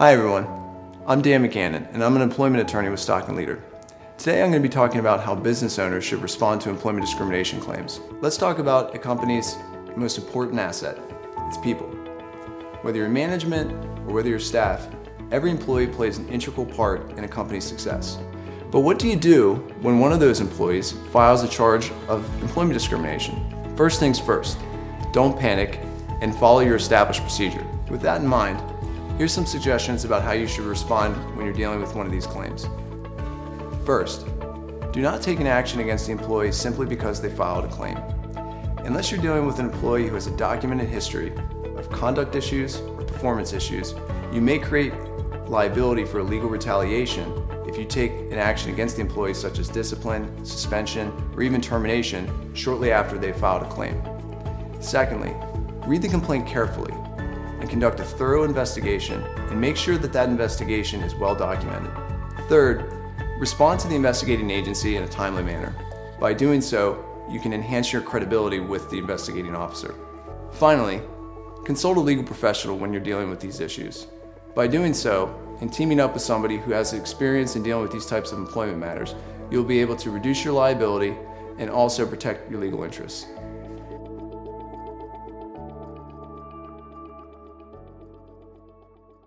Hi everyone, I'm Dan McGannon and I'm an employment attorney with Stock and Leader. Today I'm going to be talking about how business owners should respond to employment discrimination claims. Let's talk about a company's most important asset, its people. Whether you're management or whether you're staff, every employee plays an integral part in a company's success. But what do you do when one of those employees files a charge of employment discrimination? First things first, don't panic and follow your established procedure. With that in mind, here's some suggestions about how you should respond when you're dealing with one of these claims. First, do not take an action against the employee simply because they filed a claim. Unless you're dealing with an employee who has a documented history of conduct issues or performance issues, you may create liability for illegal retaliation if you take an action against the employee such as discipline, suspension, or even termination shortly after they filed a claim. Secondly, read the complaint carefully and conduct a thorough investigation and make sure that that investigation is well documented. Third, respond to the investigating agency in a timely manner. By doing so, you can enhance your credibility with the investigating officer. Finally, consult a legal professional when you're dealing with these issues. By doing so, and teaming up with somebody who has experience in dealing with these types of employment matters, you'll be able to reduce your liability and also protect your legal interests.